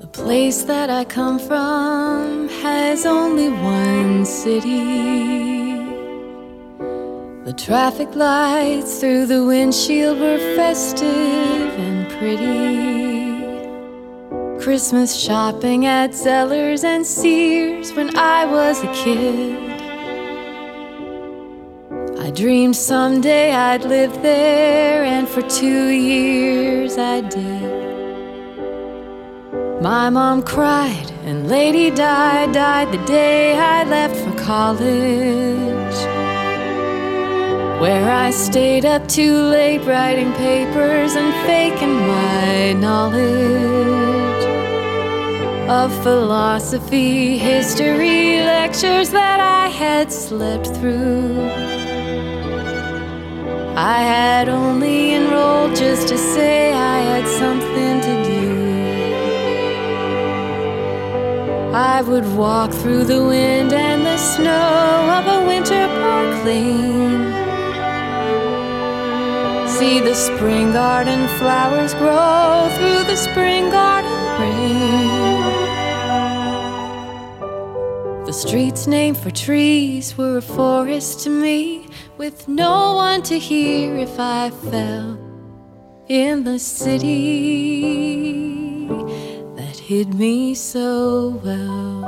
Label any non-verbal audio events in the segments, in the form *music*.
The place that I come from has only one city. The traffic lights through the windshield were festive and pretty. Christmas shopping at Zellers and Sears when I was a kid. Dreamed someday I'd live there, and for two years I did. My mom cried, and Lady Di died the day I left for college. Where I stayed up too late writing papers and faking my knowledge of philosophy, history, lectures that I had slept through. I had only enrolled just to say I had something to do. I would walk through the wind and the snow of a winter park lane. See the spring garden flowers grow through the spring garden rain. The streets named for trees were a forest to me, with no one to hear if I fell in the city that hid me so well.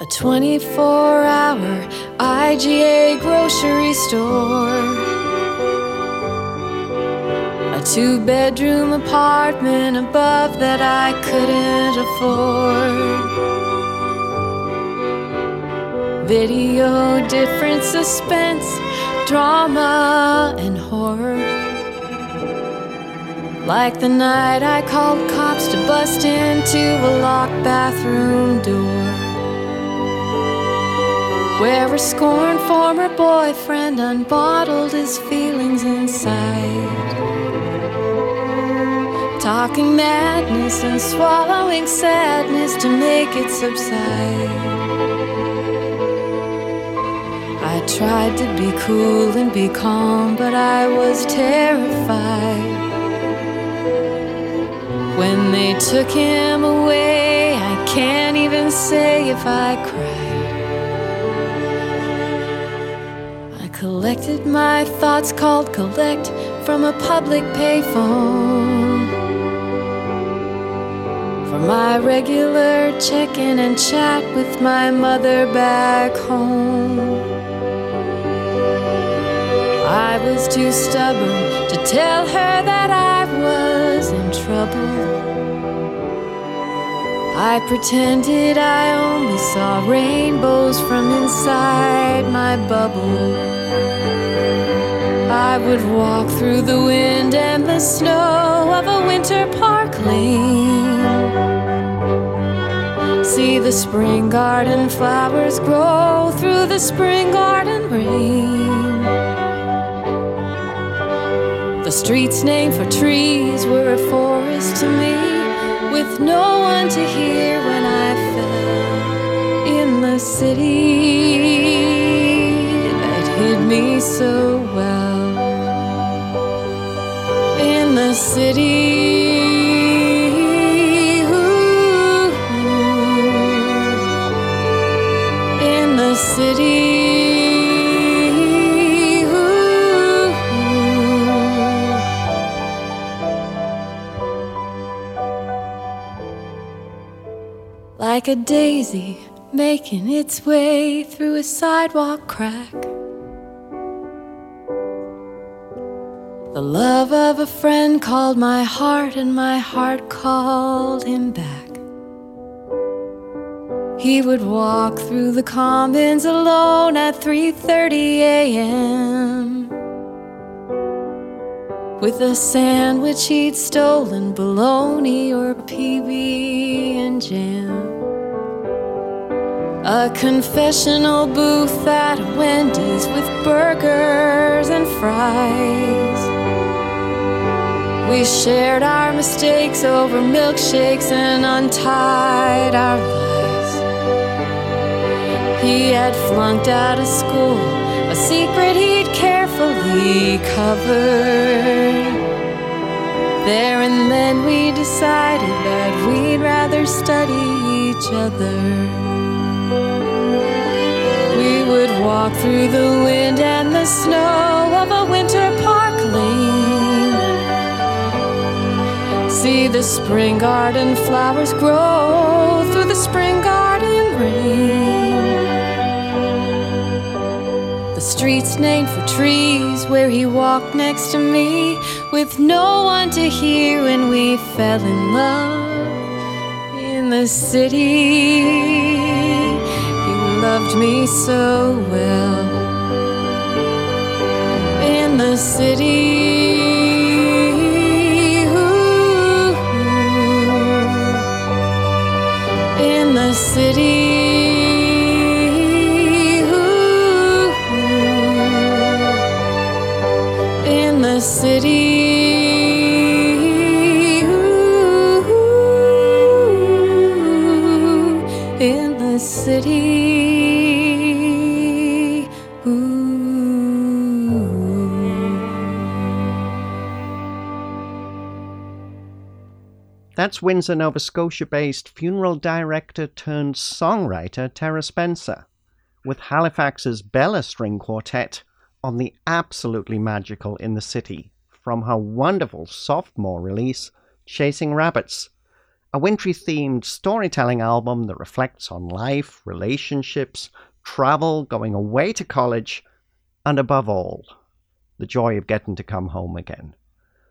A 24 hour IGA grocery store. Two bedroom apartment above that I couldn't afford. Video, different suspense, drama, and horror. Like the night I called cops to bust into a locked bathroom door. Where a scorned former boyfriend unbottled his feelings inside. Talking madness and swallowing sadness to make it subside. I tried to be cool and be calm, but I was terrified. When they took him away, I can't even say if I cried. I collected my thoughts called collect from a public payphone. My regular check in and chat with my mother back home. I was too stubborn to tell her that I was in trouble. I pretended I only saw rainbows from inside my bubble. I would walk through the wind and the snow of a winter park lane. See the spring garden flowers grow through the spring garden rain. The streets named for trees were a forest to me, with no one to hear when I fell in the city that hid me so well. In the city. Like a daisy making its way through a sidewalk crack. The love of a friend called my heart, and my heart called him back. He would walk through the commons alone at 3:30 a.m. with a sandwich he'd stolen, bologna or PB and jam. A confessional booth at Wendy's with burgers and fries. We shared our mistakes over milkshakes and untied our lies. had flunked out of school, a secret he'd carefully covered. There and then we decided that we'd rather study each other. We would walk through the wind and the snow of a winter park lane. See the spring garden flowers grow through the spring garden rain. Streets named for trees where he walked next to me with no one to hear when we fell in love in the city. He loved me so well in the city. ooh, In the city. City. ooh, in the city. ooh. That's Windsor, Nova Scotia based funeral director turned songwriter Tara Spencer, with Halifax's Bella String Quartet on the absolutely magical In the City from her wonderful sophomore release, Chasing Rabbits, a wintry themed storytelling album that reflects on life, relationships, travel, going away to college, and above all, the joy of getting to come home again.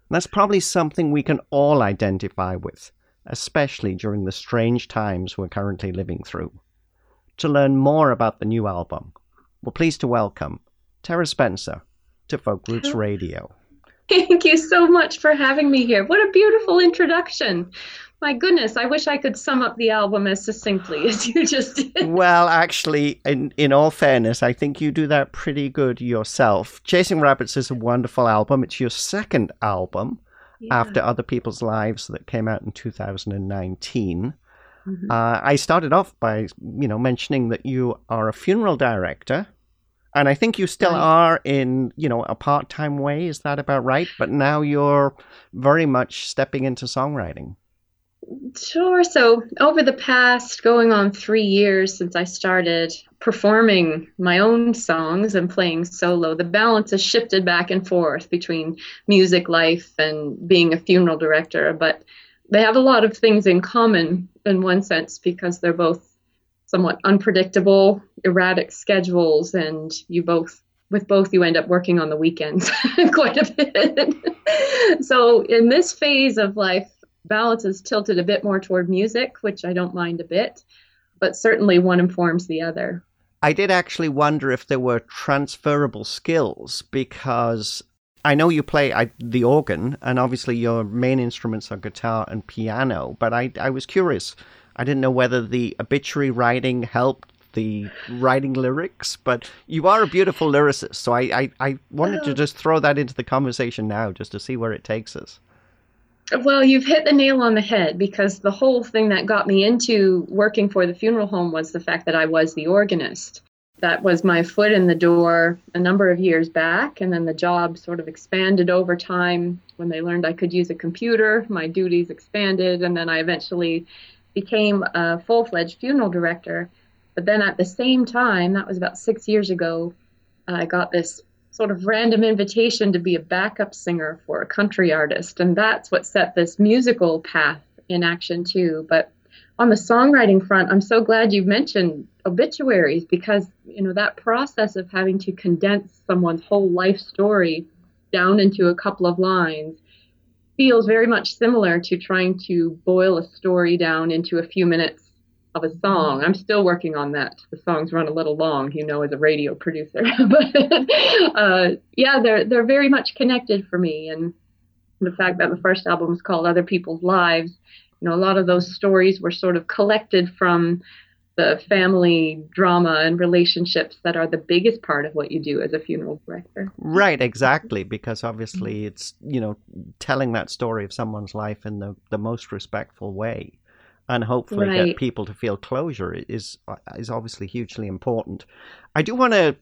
And that's probably something we can all identify with, especially during the strange times we're currently living through. To learn more about the new album, we're pleased to welcome Tara Spencer to Folk Roots Radio. Thank you so much for having me here. What a beautiful introduction. My goodness, I wish I could sum up the album as succinctly as you just did. Well, actually, in, in all fairness, I think you do that pretty good yourself. Chasing Rabbits is a wonderful album. It's your second album Yeah. after Other People's Lives that came out in 2019. Mhm. Uh, I started off by, you know, mentioning that you are a funeral director, and I think you still are in, you know, a part-time way. Is that about right? But now you're very much stepping into songwriting. Sure. So, over the past going on three years since I started performing my own songs and playing solo, the balance has shifted back and forth between music life and being a funeral director. But they have a lot of things in common in one sense because they're both somewhat unpredictable, erratic schedules, and you both with both you end up working on the weekends *laughs* quite a bit. *laughs* so in this phase of life, balance is tilted a bit more toward music, which I don't mind a bit, but certainly one informs the other. I did actually wonder if there were transferable skills because I know you play I, the organ, and obviously your main instruments are guitar and piano. But I, I was curious. I didn't know whether the obituary writing helped the writing lyrics, but you are a beautiful lyricist. So I, I, I wanted to just throw that into the conversation now, just to see where it takes us. Well, you've hit the nail on the head because the whole thing that got me into working for the funeral home was the fact that I was the organist. That was my foot in the door a number of years back, and then the job sort of expanded over time. When they learned I could use a computer, my duties expanded, and then I eventually became a full fledged funeral director. But then at the same time, that was about six years ago, I got this sort of random invitation to be a backup singer for a country artist. And that's what set this musical path in action, too. But on the songwriting front, I'm so glad you mentioned obituaries because, you know, that process of having to condense someone's whole life story down into a couple of lines feels very much similar to trying to boil a story down into a few minutes of a song. I'm still working on that. The songs run a little long, you know, as a radio producer. *laughs* but uh, yeah, they're they're very much connected for me. And the fact that the first album is called Other People's Lives, you know, a lot of those stories were sort of collected from the family drama and relationships that are the biggest part of what you do as a funeral director. Right, exactly, mm-hmm. because obviously mm-hmm. it's, you know, telling that story of someone's life in the, the most respectful way. and hopefully Right. get people to feel closure is uh, is obviously hugely important. I do want to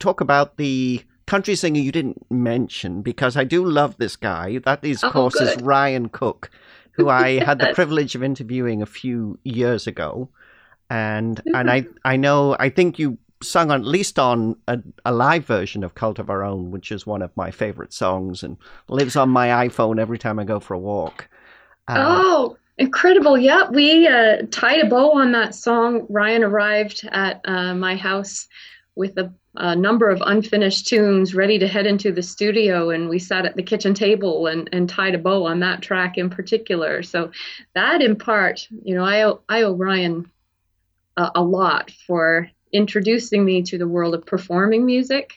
talk about the country singer you didn't mention because I do love this guy. That is, of Oh, course, is. Ryan Cook, who I had the *laughs* privilege of interviewing a few years ago, and and I I know I think you sung on at least on a, a live version of Cult of Our Own, which is one of my favorite songs and lives on my iPhone every time I go for a walk. Uh, Oh, incredible. Yeah, we uh, tied a bow on that song. Ryan arrived at uh, my house with a, a number of unfinished tunes ready to head into the studio, and we sat at the kitchen table and, and tied a bow on that track in particular. So, that in part, you know, I owe, I owe Ryan a, a lot for introducing me to the world of performing music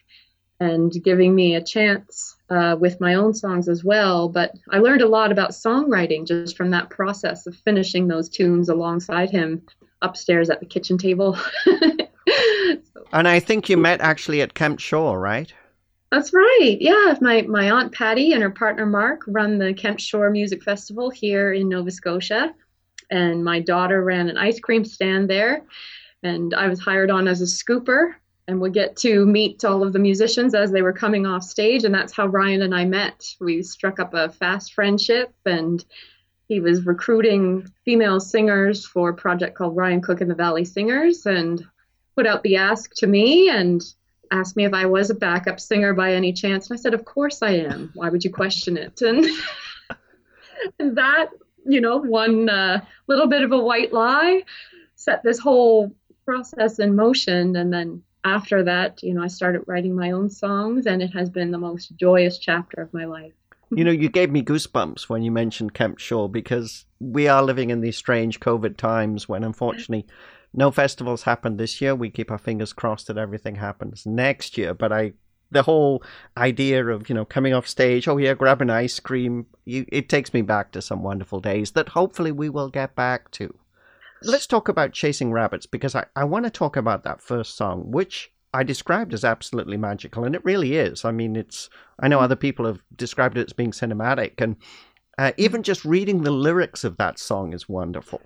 and giving me a chance uh, with my own songs as well. But I learned a lot about songwriting just from that process of finishing those tunes alongside him upstairs at the kitchen table. So, *laughs* and I think you met actually at Kempt Shore, right? that's right. Yeah, my my aunt Patty and her partner Mark run the Kempt Shore Music Festival here in Nova Scotia, and my daughter ran an ice cream stand there, and I was hired on as a scooper and would get to meet all of the musicians as they were coming off stage, and that's how Ryan and I met. We struck up a fast friendship, and he was recruiting female singers for a project called Ryan Cook and the Valley Singers, and put out the ask to me and asked me if I was a backup singer by any chance. And I said, Of course I am. Why would you question it? *laughs* And, and that, you know, one uh, little bit of a white lie set this whole process in motion. And then after that, you know, I started writing my own songs, and it has been the most joyous chapter of my life. You know, you gave me goosebumps when you mentioned Kempt Shore because we are living in these strange COVID times when, unfortunately, no festivals happened this year. We keep our fingers crossed that everything happens next year. But I, the whole idea of you know coming off stage, oh yeah, grab an ice cream, you, it takes me back to some wonderful days that hopefully we will get back to. Let's talk about Chasing Rabbits because I, I want to talk about that first song, which I described as absolutely magical, and it really is. I mean, it's I know other people have described it as being cinematic, and uh, even just reading the lyrics of that song is wonderful.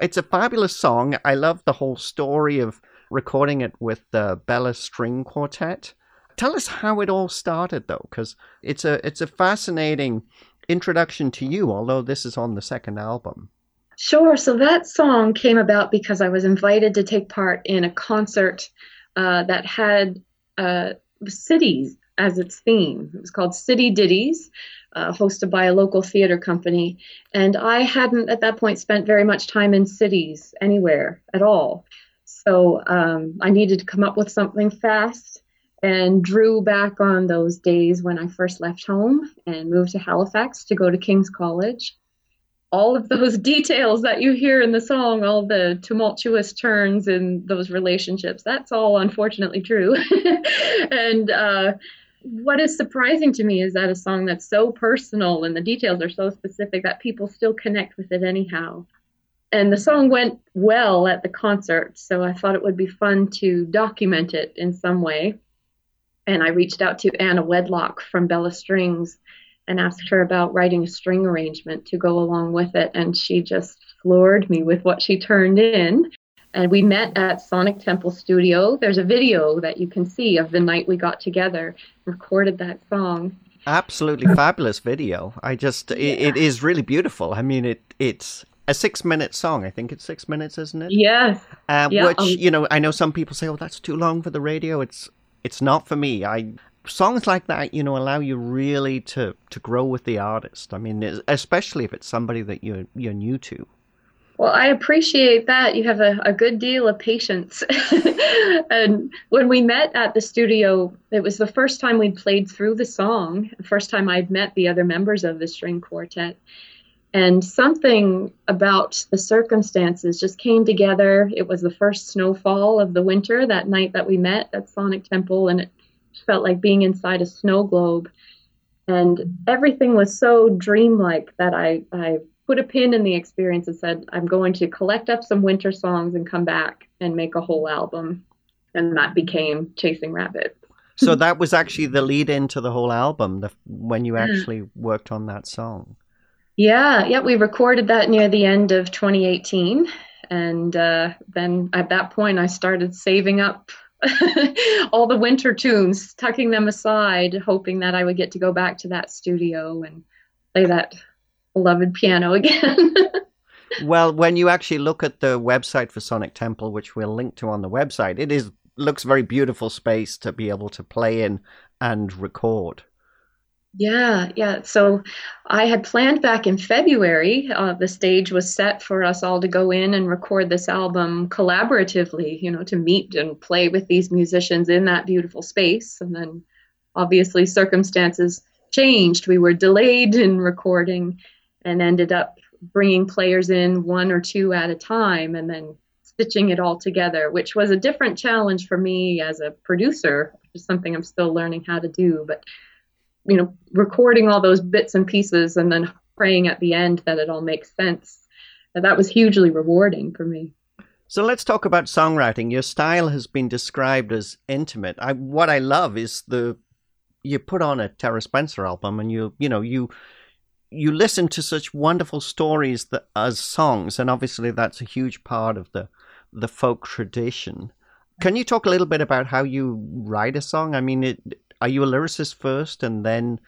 It's a fabulous song. I love the whole story of recording it with the Bella String Quartet. Tell us how it all started, though, because it's a it's a fascinating introduction to you. Although this is on the second album. Sure. So that song came about because I was invited to take part in a concert uh, that had uh, cities as its theme. It was called City Ditties, uh, hosted by a local theater company. And I hadn't at that point spent very much time in cities anywhere at all. So um, I needed to come up with something fast and drew back on those days when I first left home and moved to Halifax to go to King's College all of those *laughs* details that you hear in the song, all the tumultuous turns in those relationships, that's all unfortunately true. *laughs* and uh, what is surprising to me is that a song that's so personal and the details are so specific that people still connect with it anyhow. And the song went well at the concert, so I thought it would be fun to document it in some way. And I reached out to Anna Wedlock from Bella Strings and asked her about writing a string arrangement to go along with it. And she just floored me with what she turned in. And we met at Sonic Temple Studio. There's a video that you can see of the night we got together, recorded that song. Absolutely fabulous video. I just it, it is really beautiful. I mean, it it's a six minute song. I think it's six minutes, isn't it? Yes. Uh, Yeah, which um, you know, I know some people say, "Oh, that's too long for the radio." It's it's not for me. I songs like that, you know, allow you really to to grow with the artist. I mean, especially if it's somebody that you're you're new to. Well, I appreciate that. You have a, a good deal of patience. *laughs* and when we met at the studio, it was the first time we'd played through the song, the first time I'd met the other members of the string quartet. And something about the circumstances just came together. It was the first snowfall of the winter that night that we met at Sonic Temple, and it felt like being inside a snow globe. And everything was so dreamlike that I, I put a pin in the experience and said, I'm going to collect up some winter songs and come back and make a whole album. And that became Chasing Rabbits. So that was actually the lead into the whole album. The when you Mm. actually worked on that song. Yeah, yeah, we recorded that near the end of 2018. And uh, then at that point, I started saving up *laughs* all the winter tunes, tucking them aside, hoping that I would get to go back to that studio and play that beloved piano *laughs* again. well, when you actually look at the website for Sonic Temple, which we'll link to on the website, it is looks very beautiful space to be able to play in and record. Yeah, yeah. So I had planned back in February, uh, the stage was set for us all to go in and record this album collaboratively, you know, to meet and play with these musicians in that beautiful space. And then obviously circumstances changed. We were delayed in recording and ended up bringing players in one or two at a time and then stitching it all together, which was a different challenge for me as a producer, which is something I'm still learning how to do. But you know, recording all those bits and pieces and then praying at the end that it all makes sense. And that was hugely rewarding for me. So let's talk about songwriting. Your style has been described as intimate. I, what I love is the you put on a Tara Spencer album and you you know you you listen to such wonderful stories that as songs, and obviously that's a huge part of the the folk tradition. Can you talk a little bit about how you write a song? I mean, it, are you a lyricist first and then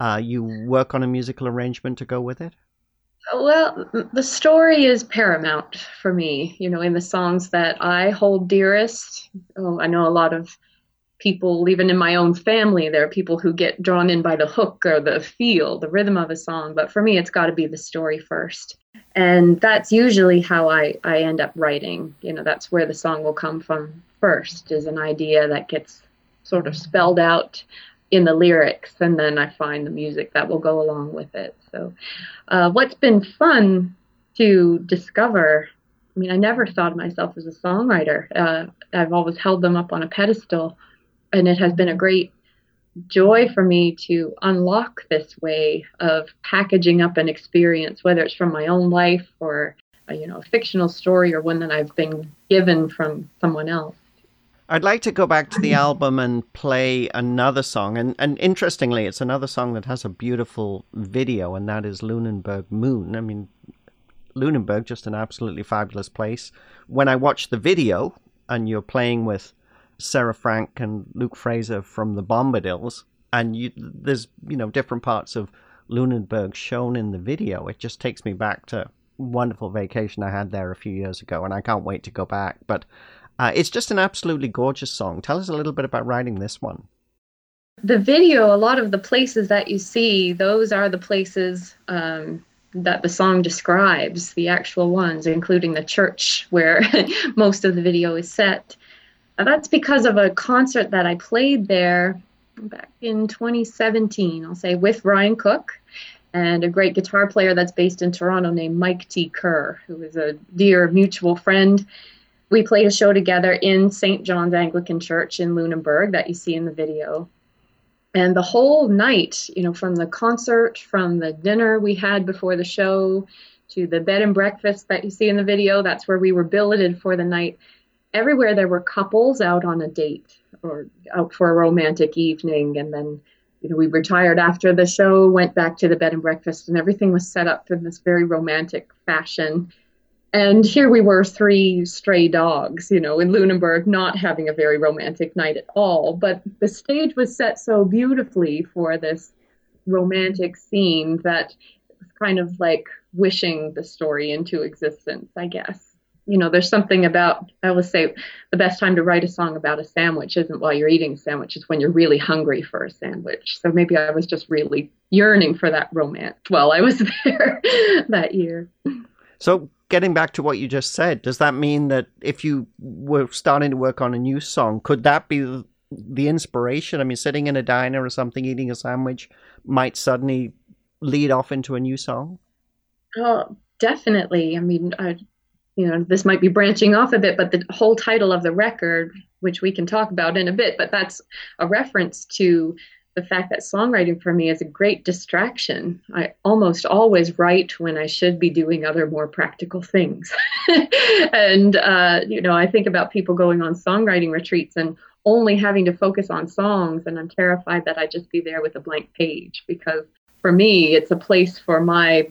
uh, you work on a musical arrangement to go with it? Well, the story is paramount for me. You know, in the songs that I hold dearest. Oh, I know a lot of people, even in my own family, there are people who get drawn in by the hook or the feel, the rhythm of a song. But for me, it's got to be the story first. And that's usually how I, I end up writing. You know, that's where the song will come from first, is an idea that gets sort of spelled out in the lyrics, and then I find the music that will go along with it. So, uh, what's been fun to discover I mean, I never thought of myself as a songwriter. Uh, I've always held them up on a pedestal, and it has been a great joy for me to unlock this way of packaging up an experience, whether it's from my own life or a, you know a fictional story or one that I've been given from someone else. I'd like to go back to the album and play another song. And, and interestingly, it's another song that has a beautiful video, and that is Lunenburg Moon. I mean, Lunenburg, just an absolutely fabulous place. When I watched the video, and you're playing with Sarah Frank and Luke Fraser from the Bombadils, and you, there's, you know, different parts of Lunenburg shown in the video, it just takes me back to wonderful vacation I had there a few years ago, and I can't wait to go back. But uh, it's just an absolutely gorgeous song. Tell us a little bit about writing this one. The video, a lot of the places that you see, those are the places um, that the song describes, the actual ones, including the church *laughs* where *laughs* most of the video is set. Uh, that's because of a concert that I played there back in 2017, I'll say, with Ryan Cook and a great guitar player that's based in Toronto named Mike T. Kerr, who is a dear mutual friend we played a show together in St. John's Anglican Church in Lunenburg that you see in the video. And the whole night, you know, from the concert, from the dinner we had before the show, to the bed and breakfast that you see in the video, that's where we were billeted for the night. Everywhere there were couples out on a date or out for a romantic evening. And then, you know, we retired after the show, went back to the bed and breakfast, and everything was set up in this very romantic fashion. And here we were, three stray dogs, you know, in Lunenburg, not having a very romantic night at all. But the stage was set so beautifully for this romantic scene that it was kind of like wishing the story into existence, I guess. You know, there's something about, I always say, the best time to write a song about a sandwich isn't while you're eating a sandwich, it's when you're really hungry for a sandwich. So maybe I was just really yearning for that romance while I was *laughs* there that year. So, getting back to what you just said, does that mean that if you were starting to work on a new song, could that be the inspiration? I mean, sitting in a diner or something, eating a sandwich, might suddenly lead off into a new song. Oh, definitely. I mean, I, you know, this might be branching off a bit, but the whole title of the record, which we can talk about in a bit, but that's a reference to the fact that songwriting for me is a great distraction. I almost always write when I should be doing other more practical things. *laughs* and, uh, you know, I think about people going on songwriting retreats and only having to focus on songs, and I'm terrified that I'd just be there with a blank page because for me, it's a place for my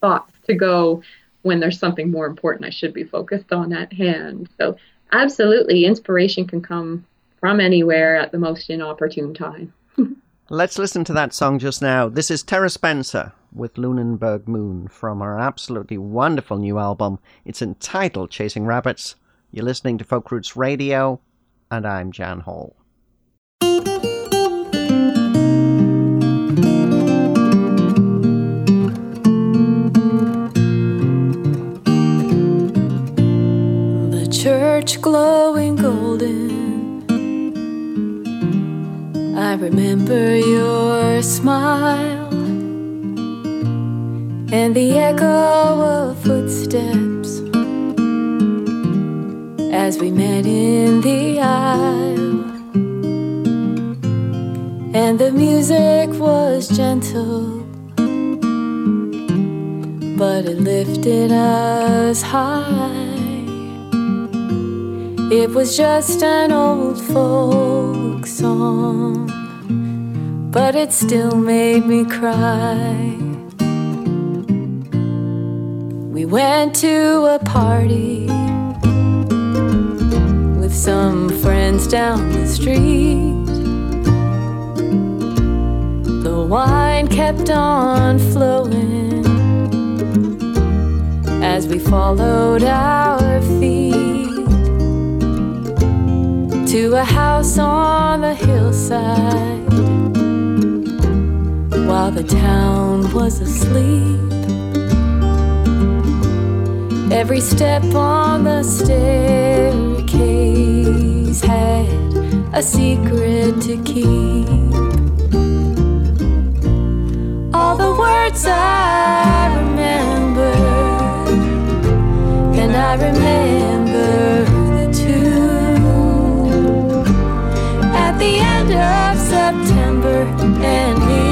thoughts to go when there's something more important I should be focused on at hand. So, absolutely, inspiration can come from anywhere at the most inopportune time. Let's listen to that song just now. This is Tara Spencer with Lunenburg Moon from her absolutely wonderful new album. It's entitled Chasing Rabbits. You're listening to Folk Roots Radio, and I'm Jan Hall. The church glowing golden. I remember your smile and the echo of footsteps as we met in the aisle. And the music was gentle, but it lifted us high. It was just an old folk song, but it still made me cry. We went to a party with some friends down the street. The wine kept on flowing as we followed our feet to a house on the hillside while the town was asleep. Every step on the staircase had a secret to keep. All the words I remember, and I remember the tune at the end of September, and me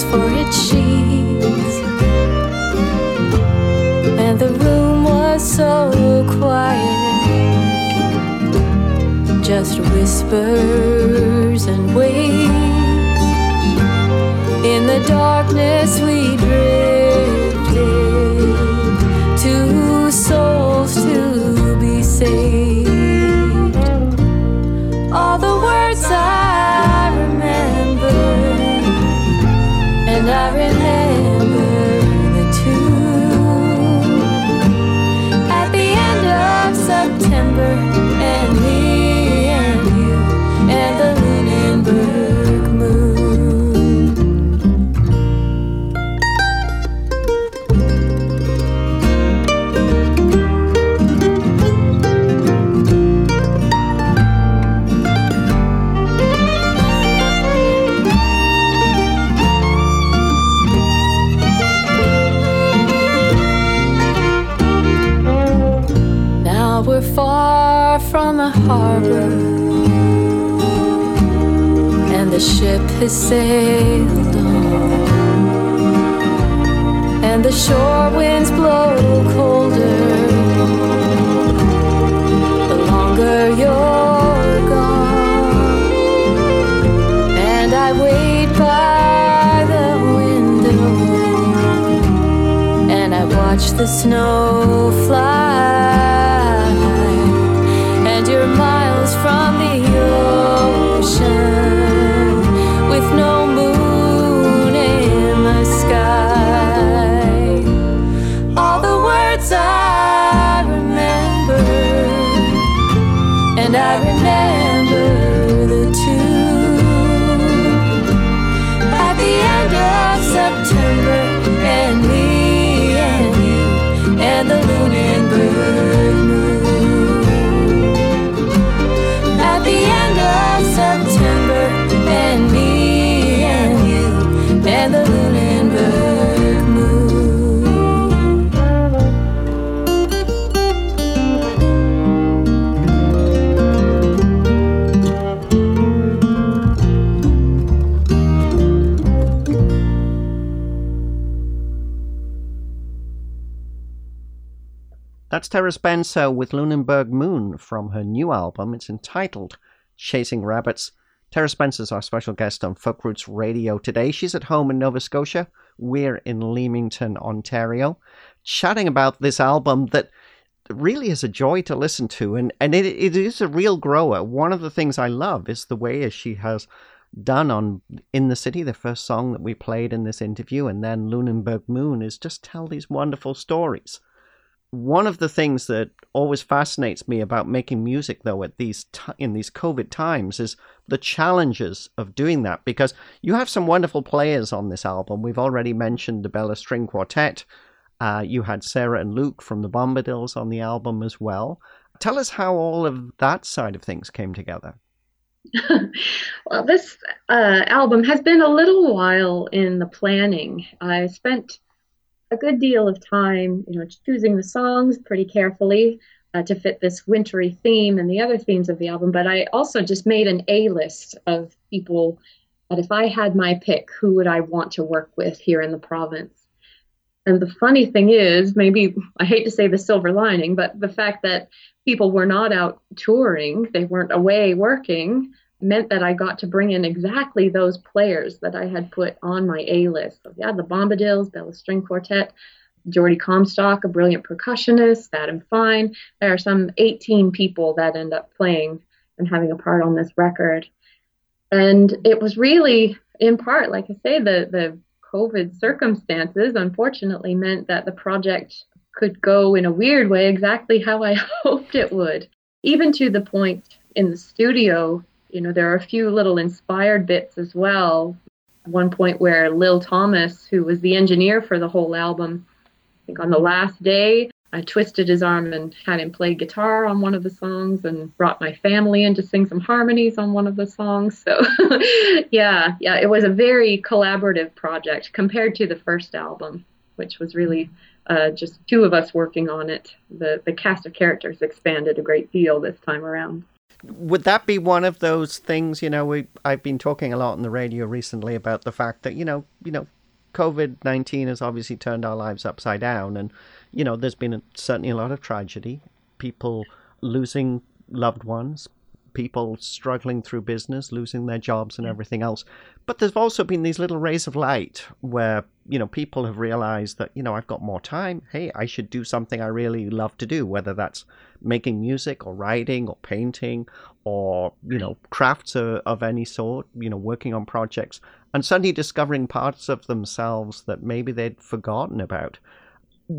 for its sheets. And the room was so quiet just whispers and waves. In the darkness, we drifted, two souls ship has sailed on, and the shore winds blow colder. The longer you're gone, and I wait by the window and I watch the snow fly. Tara Spencer with Lunenburg Moon from her new album. It's entitled Chasing Rabbits. Tara Spencer's our special guest on Folk Roots Radio today. She's at home in Nova Scotia. We're in Leamington, Ontario, chatting about this album that really is a joy to listen to. And, and it, it is a real grower. One of the things I love is the way as she has done on In the City, the first song that we played in this interview, and then Lunenburg Moon is just tell these wonderful stories one of the things that always fascinates me about making music though at these t- in these covid times is the challenges of doing that because you have some wonderful players on this album. We've already mentioned the bella string quartet. Uh, you had sarah and luke from the bombadils on the album as well. Tell us how all of that side of things came together. *laughs* Well this uh, album has been a little while in the planning. I spent a good deal of time, you know, choosing the songs pretty carefully uh, to fit this wintry theme and the other themes of the album. But I also just made an A list of people that if I had my pick, who would I want to work with here in the province? And the funny thing is, maybe I hate to say the silver lining, but the fact that people were not out touring, they weren't away working, meant that I got to bring in exactly those players that I had put on my A list. So yeah, the Bombadils, Bella String Quartet, Jordy Comstock, a brilliant percussionist, Adam Fine. There are some 18 people that end up playing and having a part on this record. And it was really, in part, like I say, the, the COVID circumstances unfortunately meant that the project could go in a weird way exactly how I *laughs* hoped it would. Even to the point in the studio you know, there are a few little inspired bits as well. One point where Lil Thomas, who was the engineer for the whole album, I think on the last day, I twisted his arm and had him play guitar on one of the songs and brought my family in to sing some harmonies on one of the songs. So, *laughs* yeah, yeah, it was a very collaborative project compared to the first album, which was really uh, just two of us working on it. The, the cast of characters expanded a great deal this time around would that be one of those things? You know, we I've been talking a lot on the radio recently about the fact that you know, you know, COVID nineteen has obviously turned our lives upside down, and you know, there's been a, certainly a lot of tragedy, people losing loved ones, people struggling through business, losing their jobs and mm. everything else. But there's also been these little rays of light where, you know, people have realized that, you know, I've got more time. Hey, I should do something I really love to do, whether that's making music or writing or painting or, you know, crafts of, of any sort, you know, working on projects and suddenly discovering parts of themselves that maybe they'd forgotten about.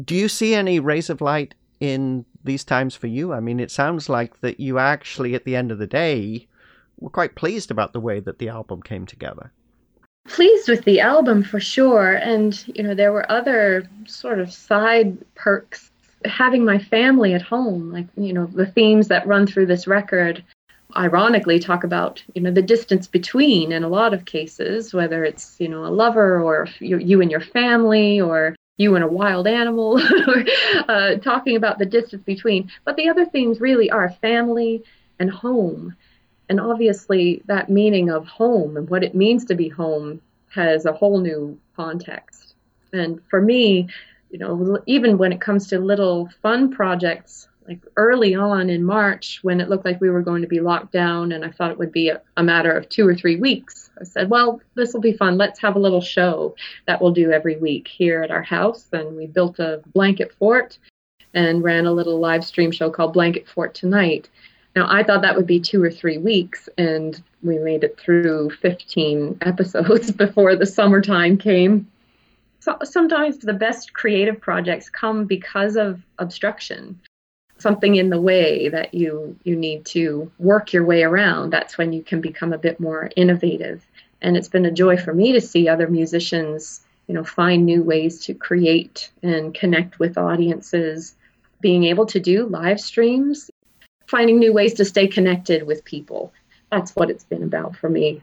Do you see any rays of light in these times for you? I mean, it sounds like that you actually, at the end of the day, were quite pleased about the way that the album came together. Pleased with the album for sure. And, you know, there were other sort of side perks. Having my family at home, like, you know, the themes that run through this record ironically talk about you know the distance between in a lot of cases whether it's you know a lover or you, you and your family or you and a wild animal, *laughs* uh, talking about the distance between. But the other themes really are family and home. And obviously, that meaning of home and what it means to be home has a whole new context. And for me, you know, even when it comes to little fun projects like early on in March when it looked like we were going to be locked down and I thought it would be a, a matter of two or three weeks. I said, well, this will be fun. Let's have a little show that we'll do every week here at our house. And we built a blanket fort and ran a little live stream show called Blanket Fort Tonight. Now, I thought that would be two or three weeks, and we made it through 15 episodes *laughs* before the summertime came. So, sometimes the best creative projects come because of obstruction something in the way that you you need to work your way around that's when you can become a bit more innovative. And it's been a joy for me to see other musicians you know find new ways to create and connect with audiences being able to do live streams finding new ways to stay connected with people. That's what it's been about for me.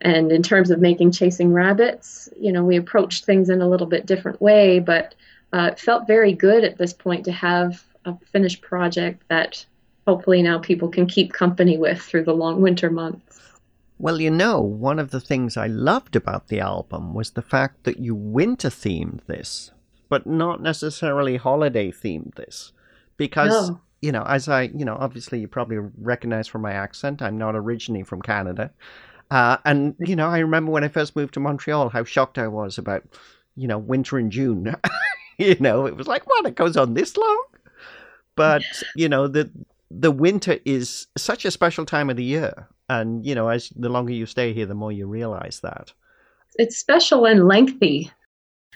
And in terms of making chasing rabbits you know we approached things in a little bit different way but uh, it felt very good at this point to have a finished project that hopefully now people can keep company with through the long winter months. Well, you know, one of the things I loved about the album was the fact that you winter themed this, but not necessarily holiday themed this. because No. you know, as I, you know, obviously you probably recognize from my accent, I'm not originally from Canada. Uh, and, you know, I remember when I first moved to Montreal, how shocked I was about, you know, winter in June. *laughs* you know, it was like, what, it goes on this long? But, you know, the the winter is such a special time of the year. And, you know, as the longer you stay here, the more you realize that. It's special and lengthy.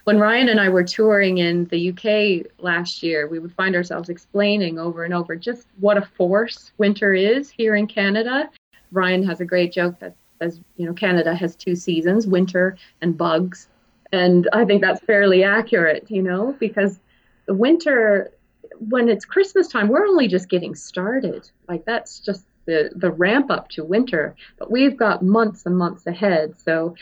When Ryan and I were touring in the UK last year, we would find ourselves explaining over and over just what a force winter is here in Canada. Ryan has a great joke that says, you know, Canada has two seasons, winter and bugs. And I think that's fairly accurate, you know, because the winter, when it's Christmas time, we're only just getting started. Like that's just the, the ramp up to winter. But we've got months and months ahead. So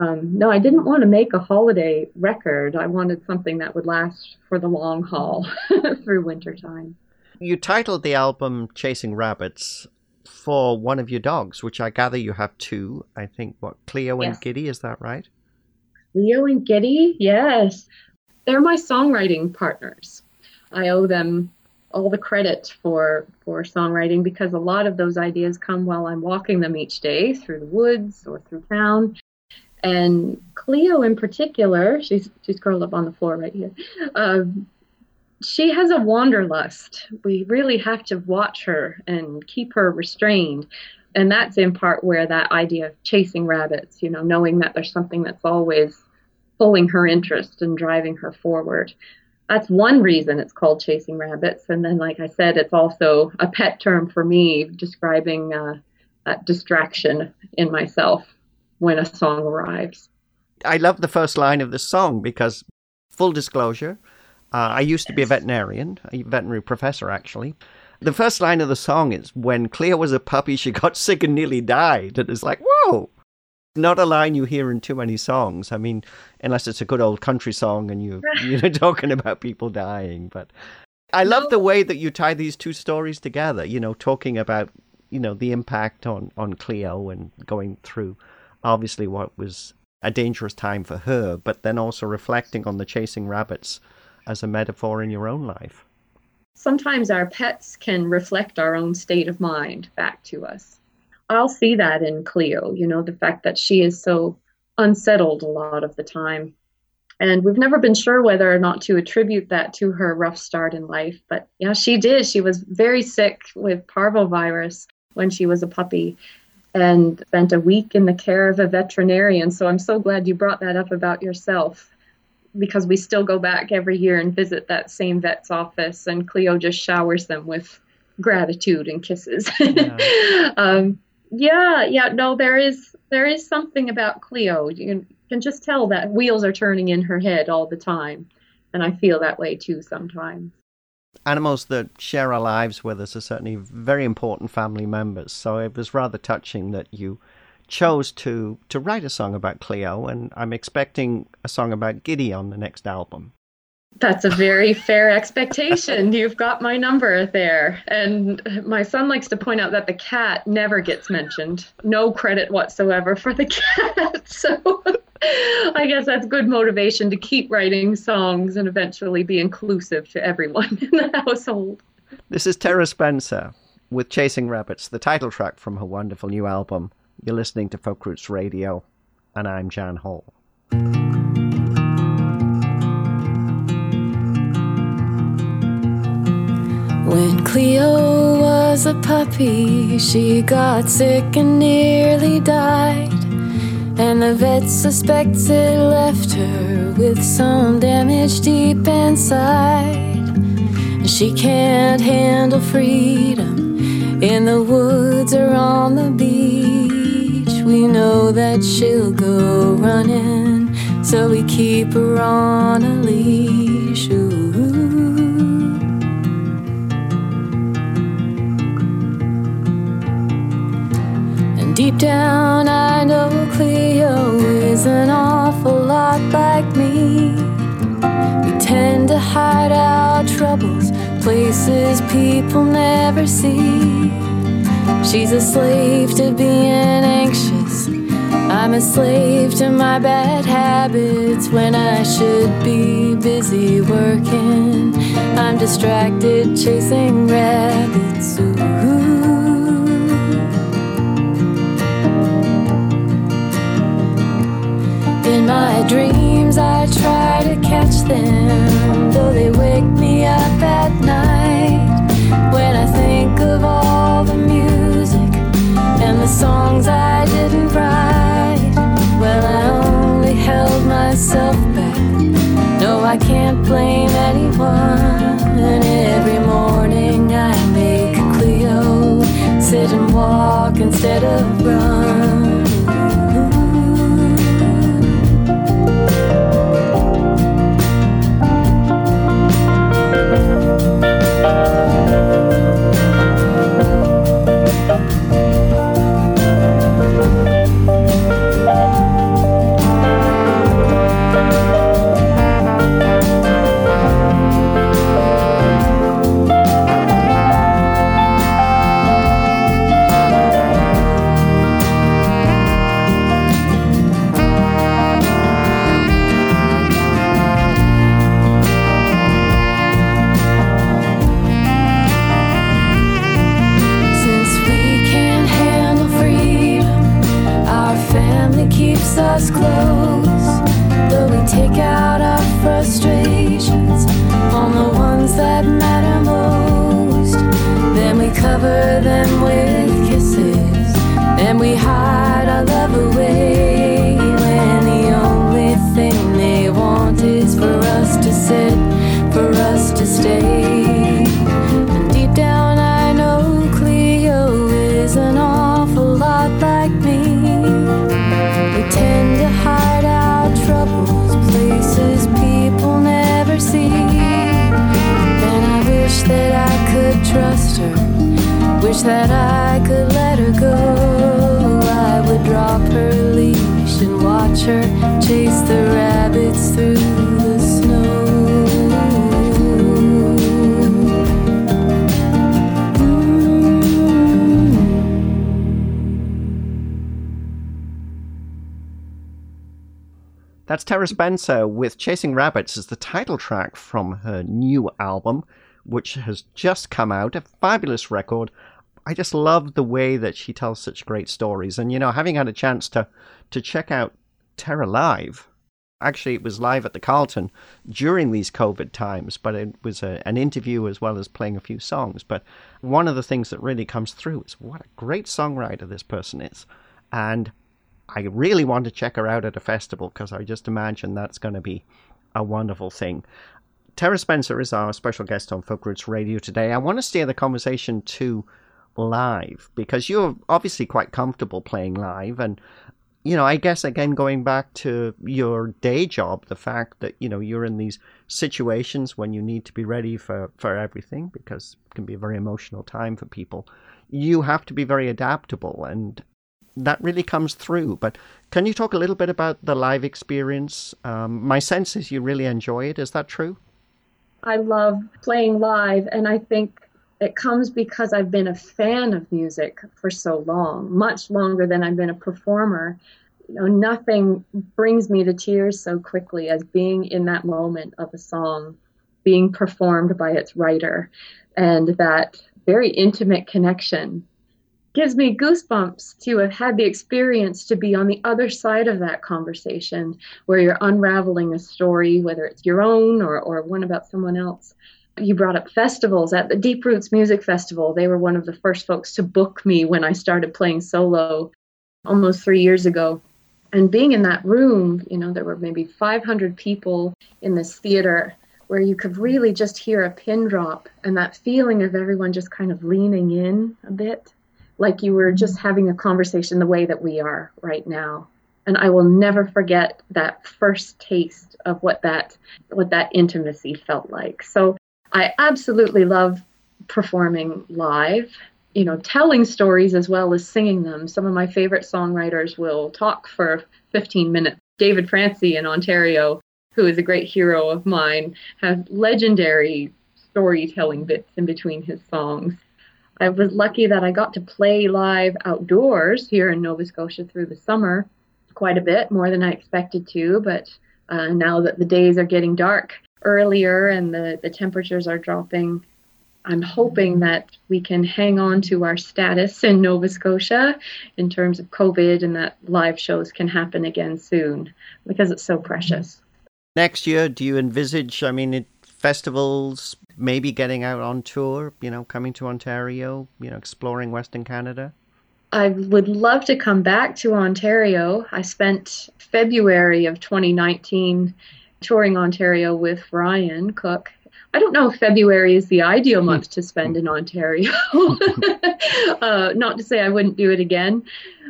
um, no, I didn't want to make a holiday record. I wanted something that would last for the long haul *laughs* through wintertime. You titled the album Chasing Rabbits for one of your dogs, which I gather you have two. I think, what, Cleo and Giddy, is that right? Leo and Giddy, yes. They're my songwriting partners. I owe them all the credit for for songwriting because a lot of those ideas come while I'm walking them each day through the woods or through town. And Cleo in particular, she's she's curled up on the floor right here. Um, she has a wanderlust. We really have to watch her and keep her restrained. And that's in part where that idea of chasing rabbits, you know, knowing that there's something that's always pulling her interest and driving her forward. That's one reason it's called chasing rabbits. And then, like I said, it's also a pet term for me describing uh, that distraction in myself when a song arrives. I love the first line of the song because, full disclosure, uh, I used to be a veterinarian, a veterinary professor actually. The first line of the song is when Cleo was a puppy, she got sick and nearly died. And it's like, whoa, not a line you hear in too many songs. I mean, unless it's a good old country song and you, *laughs* you're *laughs* talking about people dying. But I love No. the way that you tie these two stories together, you know, talking about, you know, the impact on, on Cleo and going through obviously what was a dangerous time for her, but then also reflecting on the chasing rabbits as a metaphor in your own life. sometimes our pets can reflect our own state of mind back to us. I'll see that in Cleo, you know, the fact that she is so unsettled a lot of the time. And we've never been sure whether or not to attribute that to her rough start in life. But yeah, she did. She was very sick with parvovirus when she was a puppy and spent a week in the care of a veterinarian. So I'm so glad you brought that up about yourself because we still go back every year and visit that same vet's office, and Cleo just showers them with gratitude and kisses. Yeah. *laughs* um, yeah, yeah, no, there is there is something about Cleo. You can, just tell that wheels are turning in her head all the time, and I feel that way too sometimes. Animals that share our lives with us are certainly very important family members. So it was rather touching that you chose to to write a song about Cleo, and I'm expecting a song about Giddy on the next album. That's a very fair expectation. You've got my number there. And my son likes to point out that the cat never gets mentioned. No credit whatsoever for the *laughs* cat. So I guess that's good motivation to keep writing songs and eventually be inclusive to everyone in the household. This is Tara Spencer with Chasing Rabbits, the title track from her wonderful new album. You're listening to Folk Roots Radio, and I'm Jan Hall. When Cleo was a puppy, she got sick and nearly died. And the vet suspects it left her with some damage deep inside. She can't handle freedom in the woods or on the beach. We know that she'll go running, so we keep her on a leash. Ooh. Deep down, I know Cleo is an awful lot like me. We tend to hide our troubles, places people never see. She's a slave to being anxious. I'm a slave to my bad habits when I should be busy working. I'm distracted chasing rabbits. Ooh. My dreams, I try to catch them, though they wake me up at night. When I think of all the music and the songs I didn't write, well, I only held myself back. No, I can't blame anyone. And every morning I make a Cleo sit and walk instead of run. Tara Spencer with Chasing Rabbits as the title track from her new album, which has just come out. A fabulous record. I just love the way that she tells such great stories. And, you know, having had a chance to, to check out Tara live, actually, it was live at the Carlton during these COVID times, but it was a, an interview as well as playing a few songs. But one of the things that really comes through is what a great songwriter this person is. And I really want to check her out at a festival because I just imagine that's going to be a wonderful thing. Tara Spencer is our special guest on Folk Roots Radio today. I want to steer the conversation to live because you're obviously quite comfortable playing live and you know i guess again going back to your day job the fact that you know you're in these situations when you need to be ready for for everything because it can be a very emotional time for people you have to be very adaptable and that really comes through. But can you talk a little bit about the live experience? Um, my sense is you really enjoy it. Is that true? I love playing live, and I think it comes because I've been a fan of music for so long, much longer than I've been a performer. You know, nothing brings me to tears so quickly as being in that moment of a song being performed by its writer, and that very intimate connection gives me goosebumps to have had the experience to be on the other side of that conversation where you're unraveling a story, whether it's your own or, or one about someone else. You brought up festivals at the Deep Roots Music Festival. They were one of the first folks to book me when I started playing solo almost three years ago. And being in that room, you know, there were maybe 500 people in this theater where you could really just hear a pin drop and that feeling of everyone just kind of leaning in a bit like you were just having a conversation the way that we are right now. And i will never forget that first taste of what that what that intimacy felt like. So i absolutely love performing live you know telling stories as well as singing them. Some of my favorite songwriters will talk for 15 minutes. David Francey in ontario who is a great hero of mine has legendary storytelling bits in between his songs I was lucky that I got to play live outdoors here in Nova Scotia through the summer quite a bit, more than I expected to. But uh, now that the days are getting dark, earlier and the, the temperatures are dropping, I'm hoping that we can hang on to our status in Nova Scotia in terms of COVID and that live shows can happen again soon because it's so precious. Next year, do you envisage, I mean, it, festivals, maybe getting out on tour, you know, coming to Ontario, you know, exploring Western Canada? I would love to come back to Ontario. I spent February of 2019 touring Ontario with Ryan Cook. I don't know if February is the ideal *laughs* month to spend in Ontario. *laughs* uh, not to say I wouldn't do it again,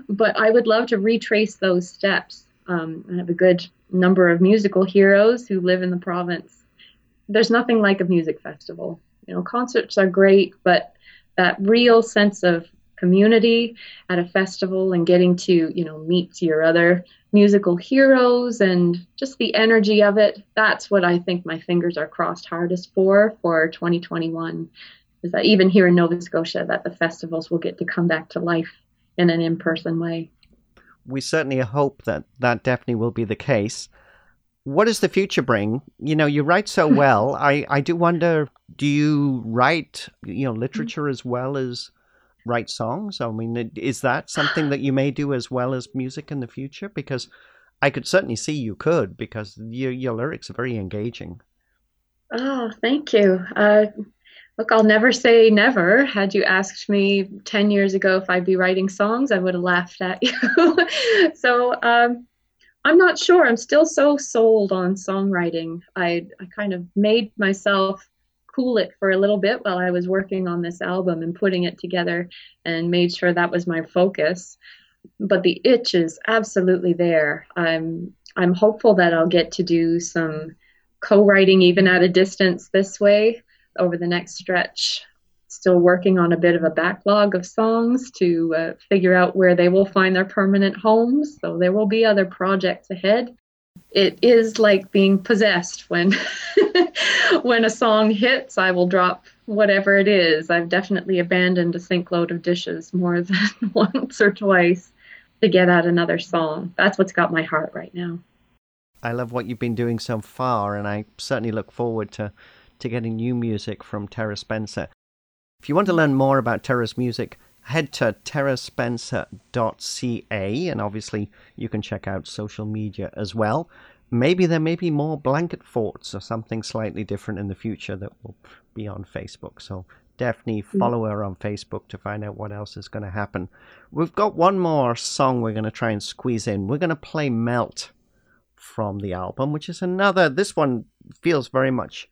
but I would love to retrace those steps. Um, I have a good number of musical heroes who live in the province. There's nothing like a music festival. You know, concerts are great, but that real sense of community at a festival and getting to you know meet your other musical heroes and just the energy of it that's what i think my fingers are crossed hardest for for 2021 is that even here in nova scotia that the festivals will get to come back to life in an in-person way we certainly hope that that definitely will be the case what does the future bring you know you write so well i i do wonder do you write you know literature as well as write songs? I mean, is that something that you may do as well as music in the future? Because I could certainly see you could, because your your lyrics are very engaging. Oh, thank you. Uh, look, I'll never say never. Had you asked me ten years ago if I'd be writing songs, I would have laughed at you. *laughs* so. Um, I'm not sure. I'm still so sold on songwriting. I, I kind of made myself cool it for a little bit while I was working on this album and putting it together and made sure that was my focus. But the itch is absolutely there. I'm I'm hopeful that I'll get to do some co-writing even at a distance this way over the next stretch. Still working on a bit of a backlog of songs to uh, figure out where they will find their permanent homes. So there will be other projects ahead. It is like being possessed. When *laughs* when a song hits i will drop whatever it is. I've definitely abandoned a sink load of dishes more *laughs* than once or twice to get at another song. That's what's got my heart right now. I love what you've been doing so far and i certainly look forward to to getting new music from tara spencer if you want to learn more about tara's music head to taraspencer.ca and obviously you can check out social media as well. Maybe there may be more blanket forts or something slightly different in the future that will be on Facebook. So definitely mm. follow her on Facebook to find out what else is going to happen. We've got one more song we're going to try and squeeze in. We're going to play Melt from the album, which is another, this one feels very much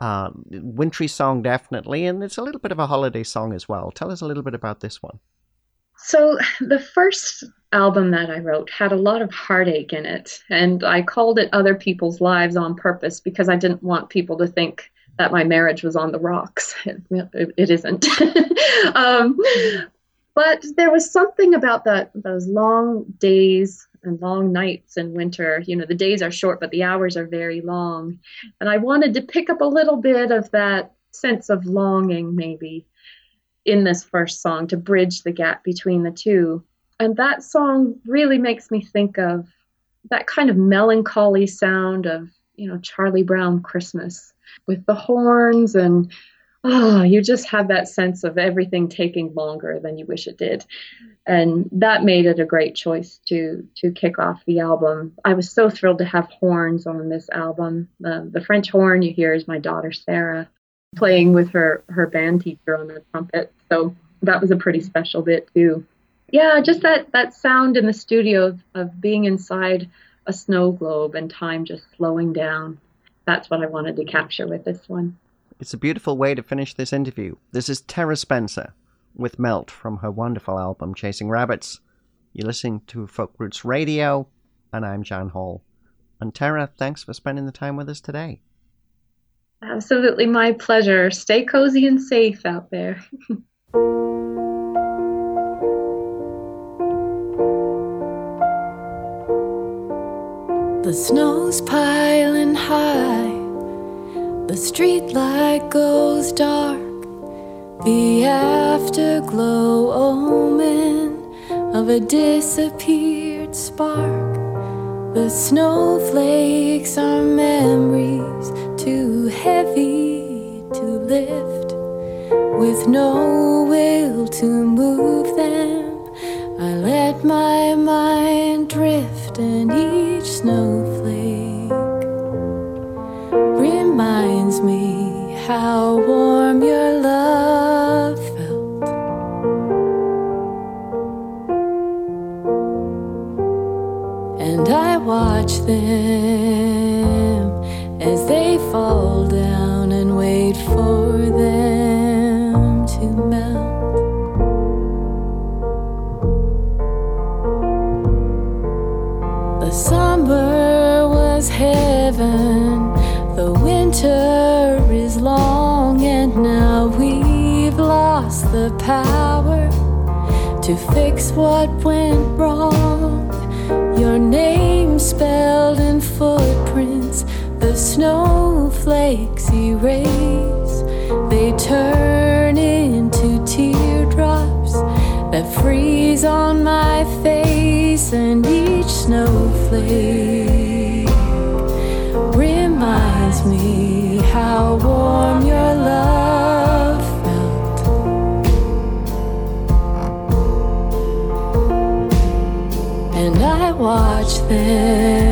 uh, wintry song, definitely, and it's a little bit of a holiday song as well. Tell us a little bit about this one. So, the first album that I wrote had a lot of heartache in it, and I called it Other People's Lives on purpose because I didn't want people to think that my marriage was on the rocks. *laughs* It, it isn't. *laughs* um, but there was something about that those long days and long nights in winter. You know, the days are short, but the hours are very long. And I wanted to pick up a little bit of that sense of longing, maybe, in this first song to bridge the gap between the two. And that song really makes me think of that kind of melancholy sound of, you know, Charlie Brown Christmas with the horns and oh, you just have that sense of everything taking longer than you wish it did. And that made it a great choice to to kick off the album. I was so thrilled to have horns on this album. The, the French horn you hear is my daughter Sarah playing with her her band teacher on the trumpet. So that was a pretty special bit too. Yeah, just that that sound in the studio of, of being inside a snow globe and time just slowing down. That's what I wanted to capture with this one. It's a beautiful way to finish this interview. This is Tara Spencer with Melt from her wonderful album Chasing Rabbits. You're listening to Folk Roots Radio, and I'm Jan Hall. And Tara, thanks for spending the time with us today. Absolutely my pleasure. Stay cozy and safe out there. *laughs* the snow's piling high the streetlight goes dark, the afterglow omen of a disappeared spark. The snowflakes are memories too heavy to lift, with no will to move them. I let my mind drift, and each snowflake reminds me how warm your love felt. And I watch them as they fall down and wait for them to melt. The summer was heaven, winter is long, and now we've lost the power to fix what went wrong. Your name spelled in footprints, the snowflakes erase. They turn into teardrops that freeze on my face, and each snowflake watch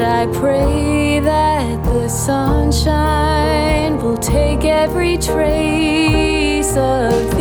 And I pray that the sunshine will take every trace of